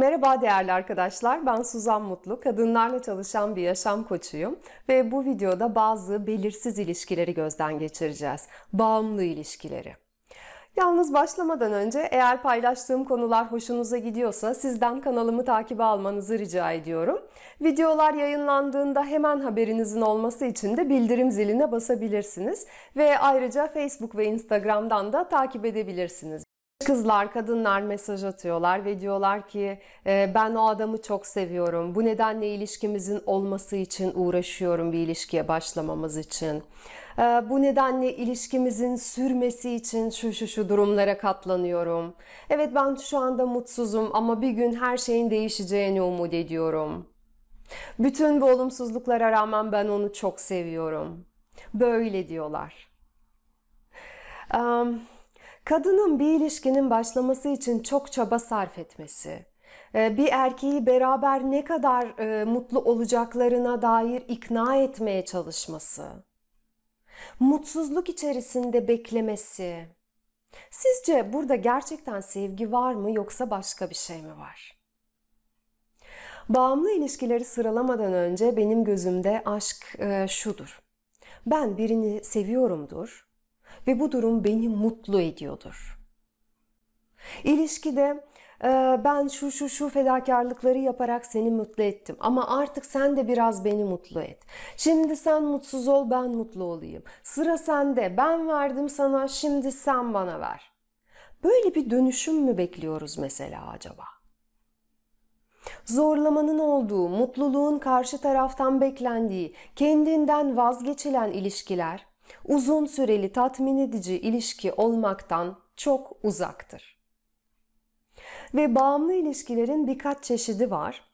Merhaba değerli arkadaşlar, ben Suzan Mutlu, kadınlarla çalışan bir yaşam koçuyum ve bu videoda bazı belirsiz ilişkileri gözden geçireceğiz. Bağımlı ilişkileri. Yalnız başlamadan önce eğer paylaştığım konular hoşunuza gidiyorsa sizden kanalımı takibe almanızı rica ediyorum. Videolar yayınlandığında hemen haberinizin olması için de bildirim ziline basabilirsiniz ve ayrıca Facebook ve Instagram'dan da takip edebilirsiniz. Kızlar, kadınlar mesaj atıyorlar ve diyorlar ki e, ben o adamı çok seviyorum. Bu nedenle ilişkimizin olması için uğraşıyorum bir ilişkiye başlamamız için. E, bu nedenle ilişkimizin sürmesi için şu şu şu durumlara katlanıyorum. Evet ben şu anda mutsuzum ama bir gün her şeyin değişeceğini umut ediyorum. Bütün bu olumsuzluklara rağmen ben onu çok seviyorum. Böyle diyorlar. Um, Kadının bir ilişkinin başlaması için çok çaba sarf etmesi, e, bir erkeği beraber ne kadar e, mutlu olacaklarına dair ikna etmeye çalışması, mutsuzluk içerisinde beklemesi. Sizce burada gerçekten sevgi var mı yoksa başka bir şey mi var? Bağımlı ilişkileri sıralamadan önce benim gözümde aşk e, şudur. Ben birini seviyorumdur ve bu durum beni mutlu ediyordur. İlişkide e, ben şu şu şu fedakarlıkları yaparak seni mutlu ettim ama artık sen de biraz beni mutlu et. Şimdi sen mutsuz ol ben mutlu olayım. Sıra sende ben verdim sana şimdi sen bana ver. Böyle bir dönüşüm mü bekliyoruz mesela acaba? Zorlamanın olduğu, mutluluğun karşı taraftan beklendiği, kendinden vazgeçilen ilişkiler uzun süreli tatmin edici ilişki olmaktan çok uzaktır. Ve bağımlı ilişkilerin birkaç çeşidi var.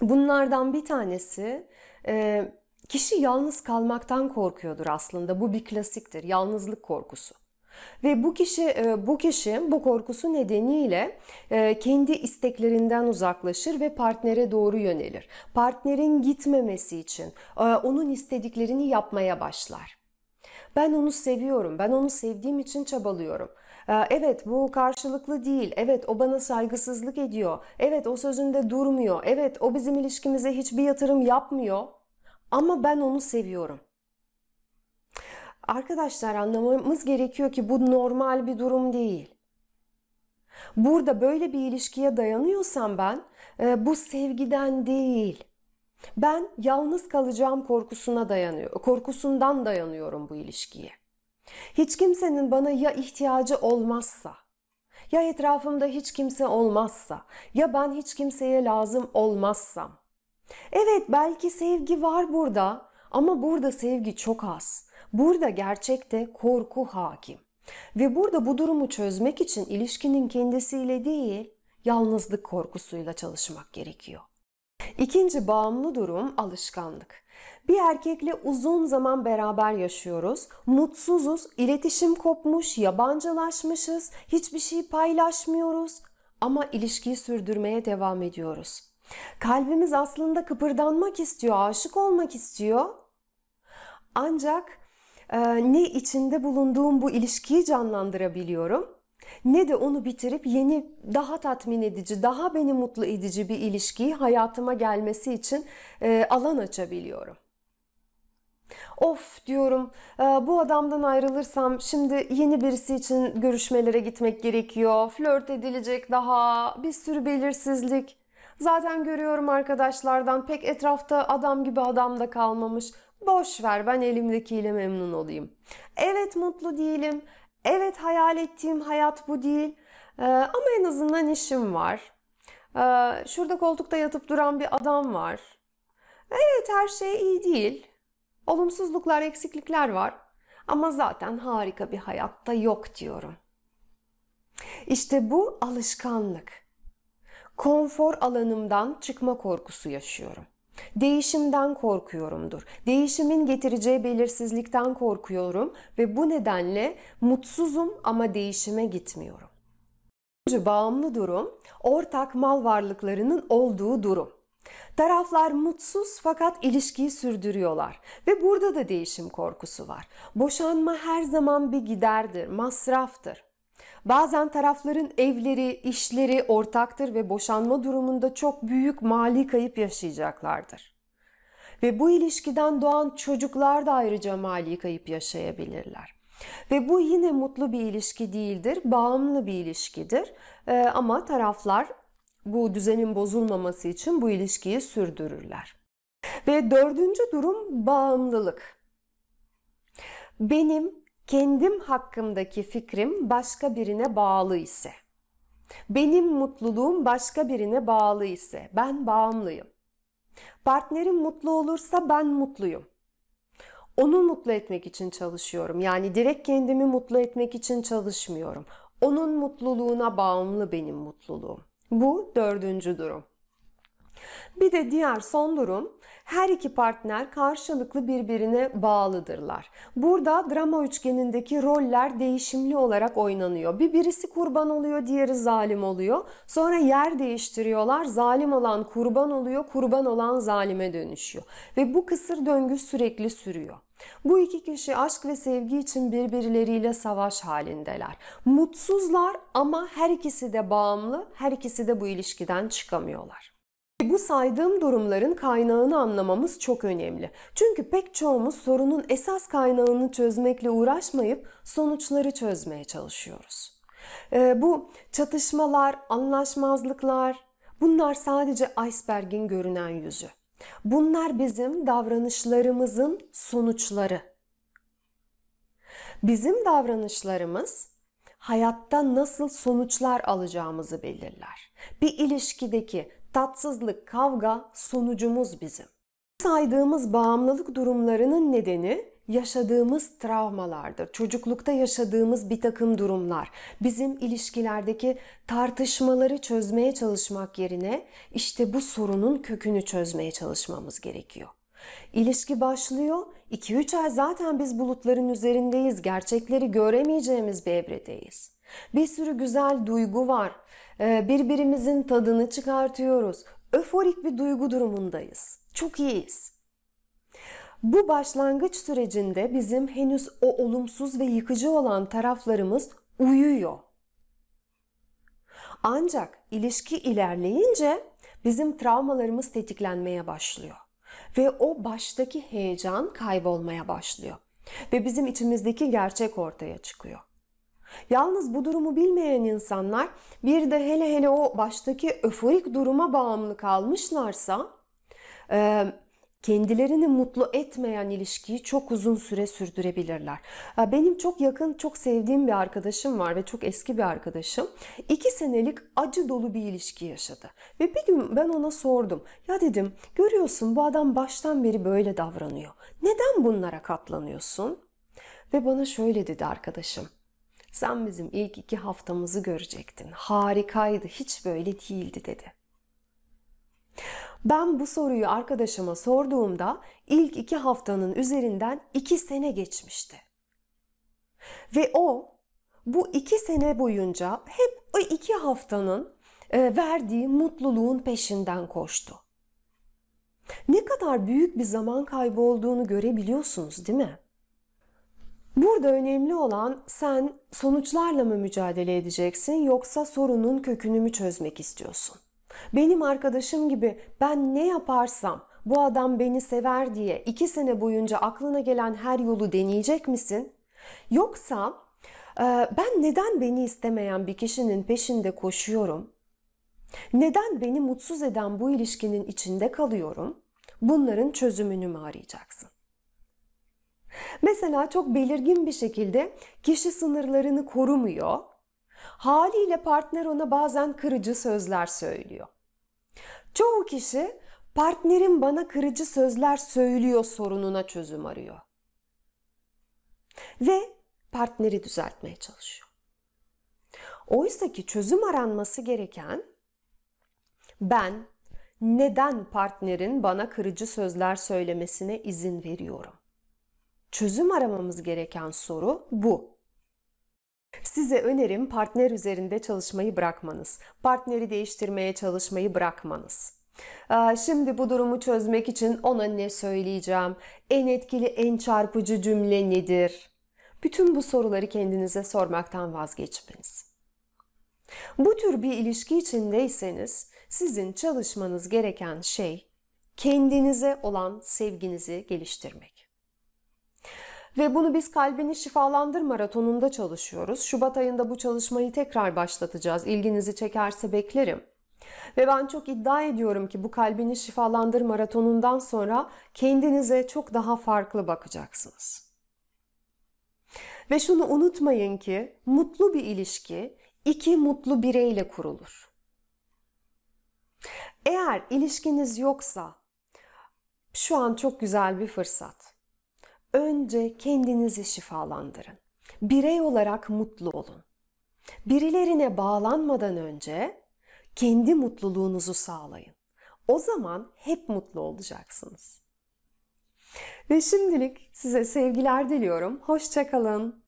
Bunlardan bir tanesi e, kişi yalnız kalmaktan korkuyordur aslında. Bu bir klasiktir. Yalnızlık korkusu. Ve bu kişi e, bu kişi bu korkusu nedeniyle e, kendi isteklerinden uzaklaşır ve partnere doğru yönelir. Partnerin gitmemesi için onun istediklerini yapmaya başlar. Ben onu seviyorum. Ben onu sevdiğim için çabalıyorum. Ee, evet bu karşılıklı değil. Evet o bana saygısızlık ediyor. Evet o sözünde durmuyor. Evet o bizim ilişkimize hiçbir yatırım yapmıyor. Ama ben onu seviyorum. Arkadaşlar anlamamız gerekiyor ki bu normal bir durum değil. Burada böyle bir ilişkiye dayanıyorsam ben e, bu sevgiden değil. Ben yalnız kalacağım korkusuna dayanıyor, korkusundan dayanıyorum bu ilişkiye. Hiç kimsenin bana ya ihtiyacı olmazsa, ya etrafımda hiç kimse olmazsa, ya ben hiç kimseye lazım olmazsam. Evet belki sevgi var burada ama burada sevgi çok az. Burada gerçekte korku hakim. Ve burada bu durumu çözmek için ilişkinin kendisiyle değil, yalnızlık korkusuyla çalışmak gerekiyor. İkinci bağımlı durum alışkanlık. Bir erkekle uzun zaman beraber yaşıyoruz. Mutsuzuz, iletişim kopmuş, yabancılaşmışız, hiçbir şey paylaşmıyoruz ama ilişkiyi sürdürmeye devam ediyoruz. Kalbimiz aslında kıpırdanmak istiyor, aşık olmak istiyor. Ancak e, ne içinde bulunduğum bu ilişkiyi canlandırabiliyorum ne de onu bitirip yeni daha tatmin edici, daha beni mutlu edici bir ilişkiyi hayatıma gelmesi için e, alan açabiliyorum. Of diyorum e, bu adamdan ayrılırsam şimdi yeni birisi için görüşmelere gitmek gerekiyor. Flört edilecek daha bir sürü belirsizlik. Zaten görüyorum arkadaşlardan pek etrafta adam gibi adam da kalmamış. Boş ver ben elimdekiyle memnun olayım. Evet mutlu değilim. Evet hayal ettiğim hayat bu değil ee, ama en azından işim var. Ee, şurada koltukta yatıp duran bir adam var. Evet her şey iyi değil. Olumsuzluklar, eksiklikler var. Ama zaten harika bir hayatta yok diyorum. İşte bu alışkanlık. Konfor alanımdan çıkma korkusu yaşıyorum. Değişimden korkuyorumdur. Değişimin getireceği belirsizlikten korkuyorum ve bu nedenle mutsuzum ama değişime gitmiyorum. Üçüncü bağımlı durum, ortak mal varlıklarının olduğu durum. Taraflar mutsuz fakat ilişkiyi sürdürüyorlar ve burada da değişim korkusu var. Boşanma her zaman bir giderdir, masraftır. Bazen tarafların evleri, işleri ortaktır ve boşanma durumunda çok büyük mali kayıp yaşayacaklardır. Ve bu ilişkiden doğan çocuklar da ayrıca mali kayıp yaşayabilirler. Ve bu yine mutlu bir ilişki değildir, bağımlı bir ilişkidir. Ee, ama taraflar bu düzenin bozulmaması için bu ilişkiyi sürdürürler. Ve dördüncü durum bağımlılık. Benim kendim hakkımdaki fikrim başka birine bağlı ise, benim mutluluğum başka birine bağlı ise ben bağımlıyım. Partnerim mutlu olursa ben mutluyum. Onu mutlu etmek için çalışıyorum. Yani direkt kendimi mutlu etmek için çalışmıyorum. Onun mutluluğuna bağımlı benim mutluluğum. Bu dördüncü durum. Bir de diğer son durum her iki partner karşılıklı birbirine bağlıdırlar. Burada drama üçgenindeki roller değişimli olarak oynanıyor. Bir birisi kurban oluyor, diğeri zalim oluyor. Sonra yer değiştiriyorlar. Zalim olan kurban oluyor, kurban olan zalime dönüşüyor. Ve bu kısır döngü sürekli sürüyor. Bu iki kişi aşk ve sevgi için birbirleriyle savaş halindeler. Mutsuzlar ama her ikisi de bağımlı, her ikisi de bu ilişkiden çıkamıyorlar. Bu saydığım durumların kaynağını anlamamız çok önemli. Çünkü pek çoğumuz sorunun esas kaynağını çözmekle uğraşmayıp sonuçları çözmeye çalışıyoruz. Ee, bu çatışmalar, anlaşmazlıklar bunlar sadece iceberg'in görünen yüzü. Bunlar bizim davranışlarımızın sonuçları. Bizim davranışlarımız hayatta nasıl sonuçlar alacağımızı belirler. Bir ilişkideki tatsızlık, kavga sonucumuz bizim. Saydığımız bağımlılık durumlarının nedeni yaşadığımız travmalardır. Çocuklukta yaşadığımız bir takım durumlar. Bizim ilişkilerdeki tartışmaları çözmeye çalışmak yerine işte bu sorunun kökünü çözmeye çalışmamız gerekiyor. İlişki başlıyor. 2-3 ay zaten biz bulutların üzerindeyiz. Gerçekleri göremeyeceğimiz bir evredeyiz. Bir sürü güzel duygu var. Ee, birbirimizin tadını çıkartıyoruz. Öforik bir duygu durumundayız. Çok iyiyiz. Bu başlangıç sürecinde bizim henüz o olumsuz ve yıkıcı olan taraflarımız uyuyor. Ancak ilişki ilerleyince bizim travmalarımız tetiklenmeye başlıyor. Ve o baştaki heyecan kaybolmaya başlıyor. Ve bizim içimizdeki gerçek ortaya çıkıyor. Yalnız bu durumu bilmeyen insanlar bir de hele hele o baştaki öforik duruma bağımlı kalmışlarsa kendilerini mutlu etmeyen ilişkiyi çok uzun süre sürdürebilirler. Benim çok yakın, çok sevdiğim bir arkadaşım var ve çok eski bir arkadaşım. İki senelik acı dolu bir ilişki yaşadı. Ve bir gün ben ona sordum. Ya dedim, görüyorsun bu adam baştan beri böyle davranıyor. Neden bunlara katlanıyorsun? Ve bana şöyle dedi arkadaşım. Sen bizim ilk iki haftamızı görecektin. Harikaydı, hiç böyle değildi dedi. Ben bu soruyu arkadaşıma sorduğumda ilk iki haftanın üzerinden iki sene geçmişti. Ve o bu iki sene boyunca hep o iki haftanın e, verdiği mutluluğun peşinden koştu. Ne kadar büyük bir zaman kaybı olduğunu görebiliyorsunuz değil mi? Burada önemli olan sen sonuçlarla mı mücadele edeceksin yoksa sorunun kökünü mü çözmek istiyorsun? Benim arkadaşım gibi ben ne yaparsam bu adam beni sever diye iki sene boyunca aklına gelen her yolu deneyecek misin? Yoksa e, ben neden beni istemeyen bir kişinin peşinde koşuyorum? Neden beni mutsuz eden bu ilişkinin içinde kalıyorum? Bunların çözümünü mü arayacaksın? Mesela çok belirgin bir şekilde kişi sınırlarını korumuyor. Haliyle partner ona bazen kırıcı sözler söylüyor. Çoğu kişi partnerim bana kırıcı sözler söylüyor sorununa çözüm arıyor. Ve partneri düzeltmeye çalışıyor. Oysa ki çözüm aranması gereken ben neden partnerin bana kırıcı sözler söylemesine izin veriyorum? Çözüm aramamız gereken soru bu. Size önerim partner üzerinde çalışmayı bırakmanız. Partneri değiştirmeye çalışmayı bırakmanız. Şimdi bu durumu çözmek için ona ne söyleyeceğim? En etkili, en çarpıcı cümle nedir? Bütün bu soruları kendinize sormaktan vazgeçmeniz. Bu tür bir ilişki içindeyseniz sizin çalışmanız gereken şey kendinize olan sevginizi geliştirmek. Ve bunu biz Kalbini Şifalandır Maratonu'nda çalışıyoruz. Şubat ayında bu çalışmayı tekrar başlatacağız. İlginizi çekerse beklerim. Ve ben çok iddia ediyorum ki bu Kalbini Şifalandır Maratonu'ndan sonra kendinize çok daha farklı bakacaksınız. Ve şunu unutmayın ki mutlu bir ilişki iki mutlu bireyle kurulur. Eğer ilişkiniz yoksa şu an çok güzel bir fırsat. Önce kendinizi şifalandırın. Birey olarak mutlu olun. Birilerine bağlanmadan önce kendi mutluluğunuzu sağlayın. O zaman hep mutlu olacaksınız. Ve şimdilik size sevgiler diliyorum. Hoşçakalın.